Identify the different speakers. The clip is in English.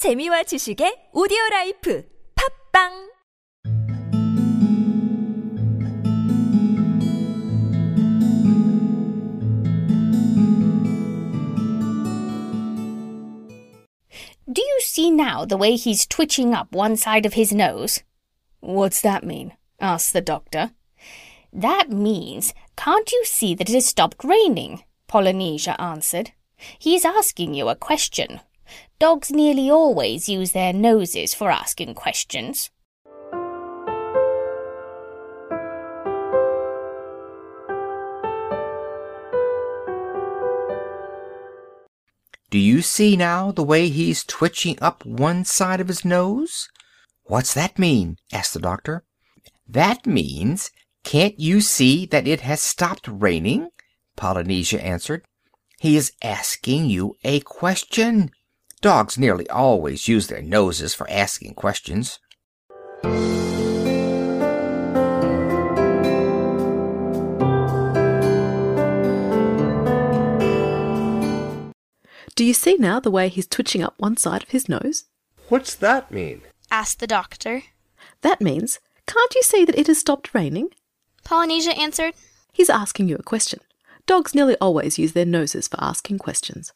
Speaker 1: 재미와 지식의 오디오 라이프 팝빵
Speaker 2: Do you see now the way he's twitching up one side of his nose?
Speaker 3: What's that mean? asked the doctor.
Speaker 2: That means, can't you see that it has stopped raining? Polynesia answered. He is asking you a question. Dogs nearly always use their noses for asking questions.
Speaker 4: Do you see now the way he's twitching up one side of his nose? What's that mean? asked the doctor. That means, can't you see that it has stopped raining? Polynesia answered. He is asking you a question. Dogs nearly always use their noses for asking questions.
Speaker 5: Do you see now the way he's twitching up one side of his nose?
Speaker 6: What's that mean?
Speaker 7: asked the doctor.
Speaker 5: That means, can't you see that it has stopped raining?
Speaker 7: Polynesia answered.
Speaker 5: He's asking you a question. Dogs nearly always use their noses for asking questions.